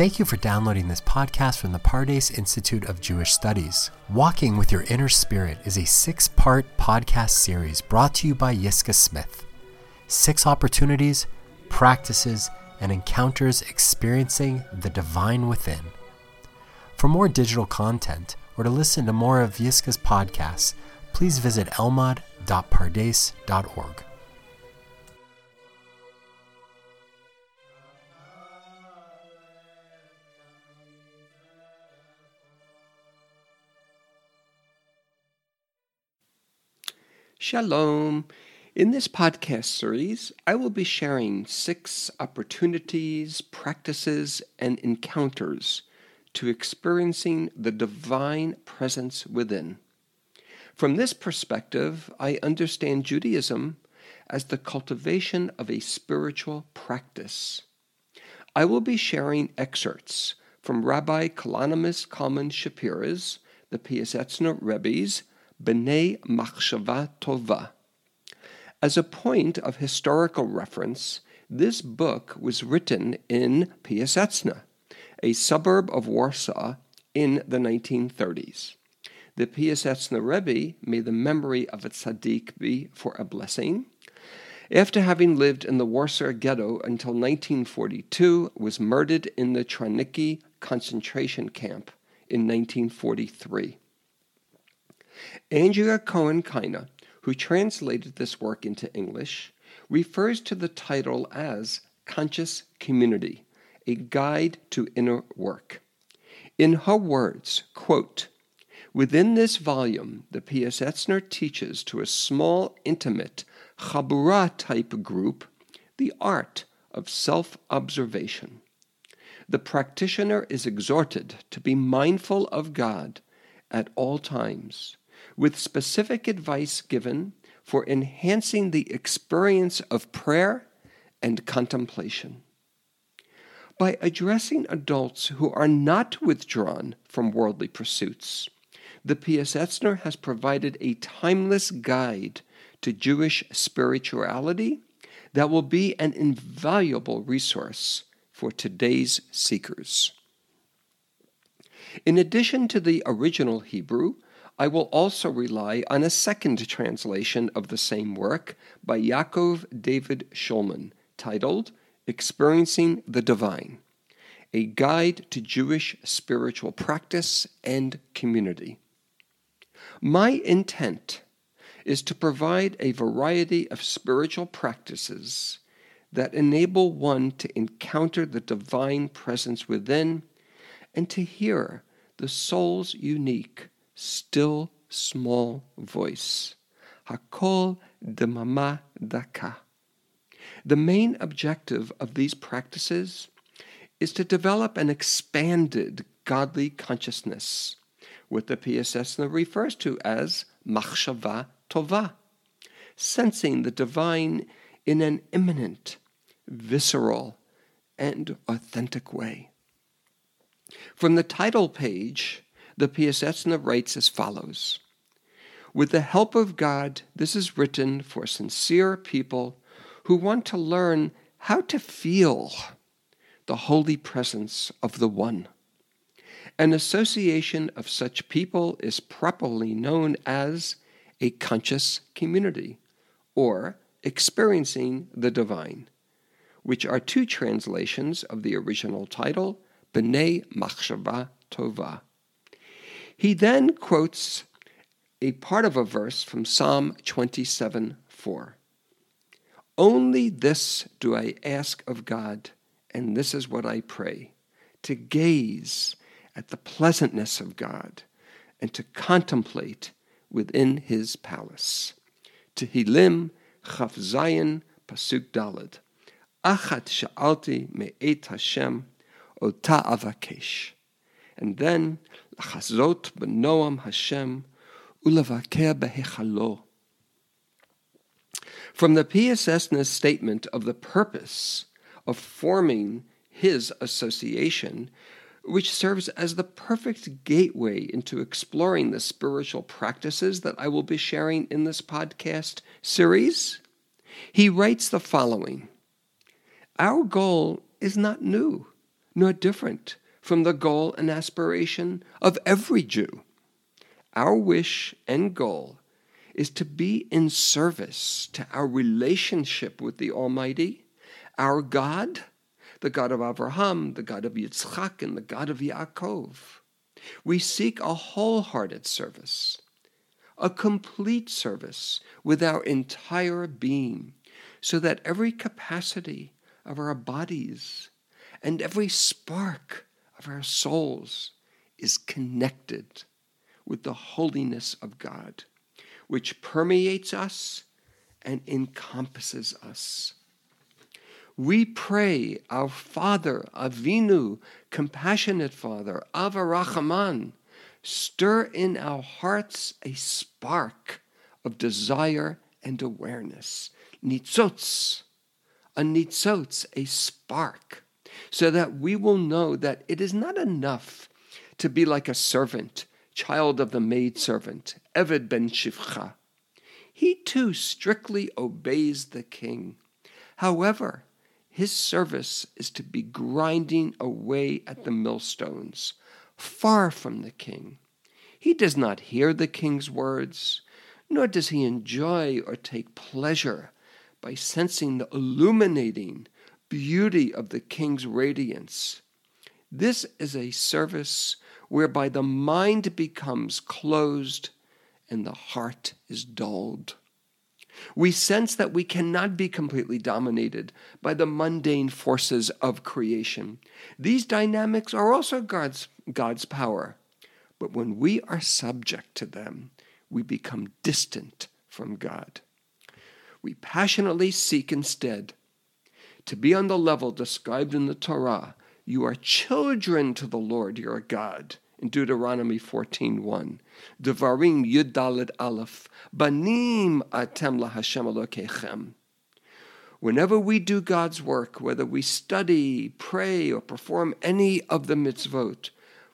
Thank you for downloading this podcast from the Pardes Institute of Jewish Studies. Walking with Your Inner Spirit is a six part podcast series brought to you by Yiscah Smith. Six opportunities, practices, and encounters experiencing the divine within. For more digital content or to listen to more of Yiscah's podcasts, please visit elmad.pardes.org. Shalom. In this podcast series, I will be sharing six opportunities, practices, and encounters to experiencing the divine presence within. From this perspective, I understand Judaism as the cultivation of a spiritual practice. I will be sharing excerpts from Rabbi Kalonymus Kalman Shapira's, the Piasetzner Rebbe's, B'nai Machshava Tova. As a point of historical reference, this book was written in Piasetzna, a suburb of Warsaw, in the 1930s. The Piasetzna Rebbe, may the memory of a tzaddik be for a blessing, after having lived in the Warsaw Ghetto until 1942, was murdered in the Trawniki concentration camp in 1943. Andrea Cohen Kiener, who translated this work into English, refers to the title as Conscious Community, a guide to inner work. In her words, quote, Within this volume, the Piasetzner teaches to a small, intimate, Chabura type group the art of self observation. The practitioner is exhorted to be mindful of God at all times with specific advice given for enhancing the experience of prayer and contemplation. By addressing adults who are not withdrawn from worldly pursuits, the Piasetzner has provided a timeless guide to Jewish spirituality that will be an invaluable resource for today's seekers. In addition to the original Hebrew, I will also rely on a second translation of the same work by Yaakov David Shulman, titled Experiencing the Divine A Guide to Jewish Spiritual Practice and Community. My intent is to provide a variety of spiritual practices that enable one to encounter the divine presence within and to hear the soul's unique still small voice. Hakol demama daka. The main objective of these practices is to develop an expanded godly consciousness, what the Piasetzna refers to as machshava tova, sensing the divine in an immanent, visceral, and authentic way. From the title page, the Piasetzna writes as follows With the help of God, this is written for sincere people who want to learn how to feel the holy presence of the One. An association of such people is properly known as a conscious community, or experiencing the divine, which are two translations of the original title, B'nai Machshava Tova. He then quotes a part of a verse from Psalm 27 4. Only this do I ask of God, and this is what I pray to gaze at the pleasantness of God and to contemplate within his palace. Tehillim Chaf Zayin Pasuk Dalet. Achat sha'alti me'et Hashem ota avakesh. And then לחזות בנועם בהיכלו. From the Piasetzner's statement of the purpose of forming his association, which serves as the perfect gateway into exploring the spiritual practices that I will be sharing in this podcast series, he writes the following Our goal is not new nor different from the goal and aspiration of every Jew. Our wish and goal is to be in service to our relationship with the Almighty, our God, the God of Abraham, the God of Yitzchak, and the God of Yaakov. We seek a wholehearted service, a complete service with our entire being, so that every capacity of our bodies and every spark of our souls is connected with the holiness of God, which permeates us and encompasses us. We pray, Our Father, Avinu, compassionate Father, Av HaRachaman, stir in our hearts a spark of desire and awareness. Nitzotz, a nitzotz, a spark, so that we will know that it is not enough to be like a servant, child of the maidservant, Eved ben Shivcha. He too strictly obeys the king. However, his service is to be grinding away at the millstones, far from the king. He does not hear the king's words, nor does he enjoy or take pleasure by sensing the illuminating beauty of the king's radiance. This is a service whereby the mind becomes closed and the heart is dulled. We sense that we cannot be completely dominated by the mundane forces of creation. These dynamics are also God's, God's power. But when we are subject to them, we become distant from God. We passionately seek instead to be on the level described in the Torah. You are children to the Lord your God in Deuteronomy 14.1. Devarim Yud Dalet Aleph. Banim atem laHashem Elokechem. Whenever we do God's work, whether we study, pray, or perform any of the mitzvot,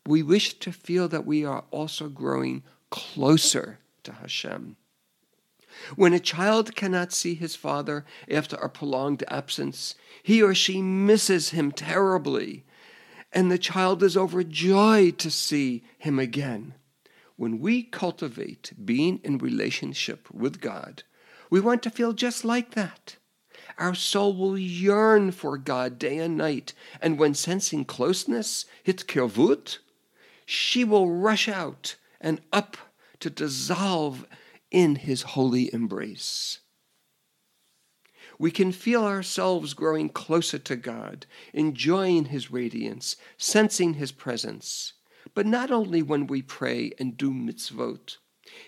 we wish to feel that we are also growing closer to Hashem. When a child cannot see his father after a prolonged absence, he or she misses him terribly and the child is overjoyed to see him again. When we cultivate being in relationship with God, we want to feel just like that. Our soul will yearn for God day and night, and when sensing closeness, hitkirvut, she will rush out and up to dissolve in his holy embrace we can feel ourselves growing closer to God, enjoying His radiance, sensing His presence. But not only when we pray and do mitzvot.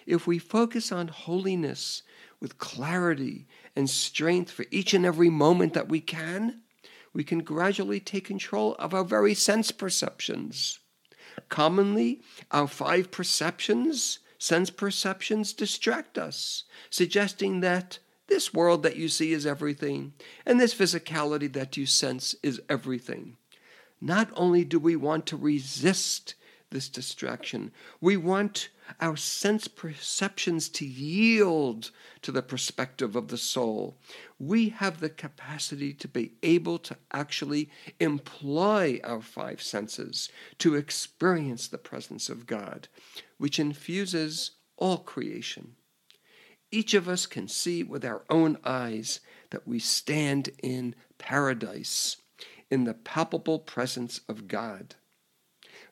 If we focus on holiness with clarity and strength for each and every moment that we can, we can gradually take control of our very sense perceptions. Commonly, our five perceptions, sense perceptions, distract us, suggesting that this world that you see is everything, and this physicality that you sense is everything. Not only do we want to resist this distraction, we want our sense perceptions to yield to the perspective of the soul. We have the capacity to be able to actually employ our five senses to experience the presence of God, which infuses all creation. Each of us can see with our own eyes that we stand in paradise, in the palpable presence of God.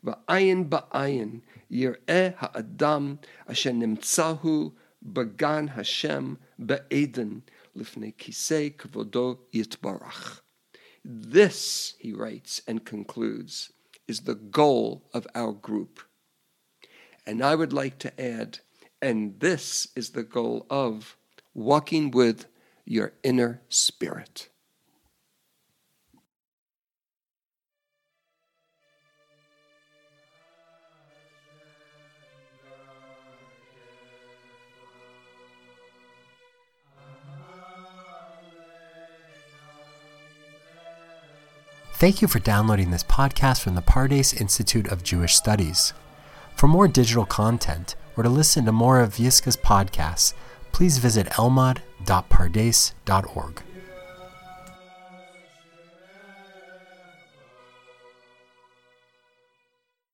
Va'ayin ba'ayin yir'eh ha'adam asher nimtzahu bagan Hashem be'eden lifnei kisei kvodo yitbarach. This, he writes and concludes, is the goal of our group. And I would like to add and this is the goal of walking with your inner spirit. Thank you for downloading this podcast from the Pardes Institute of Jewish Studies. For more digital content, or to listen to more of Yiscah's podcasts, please visit elmad.pardes.org.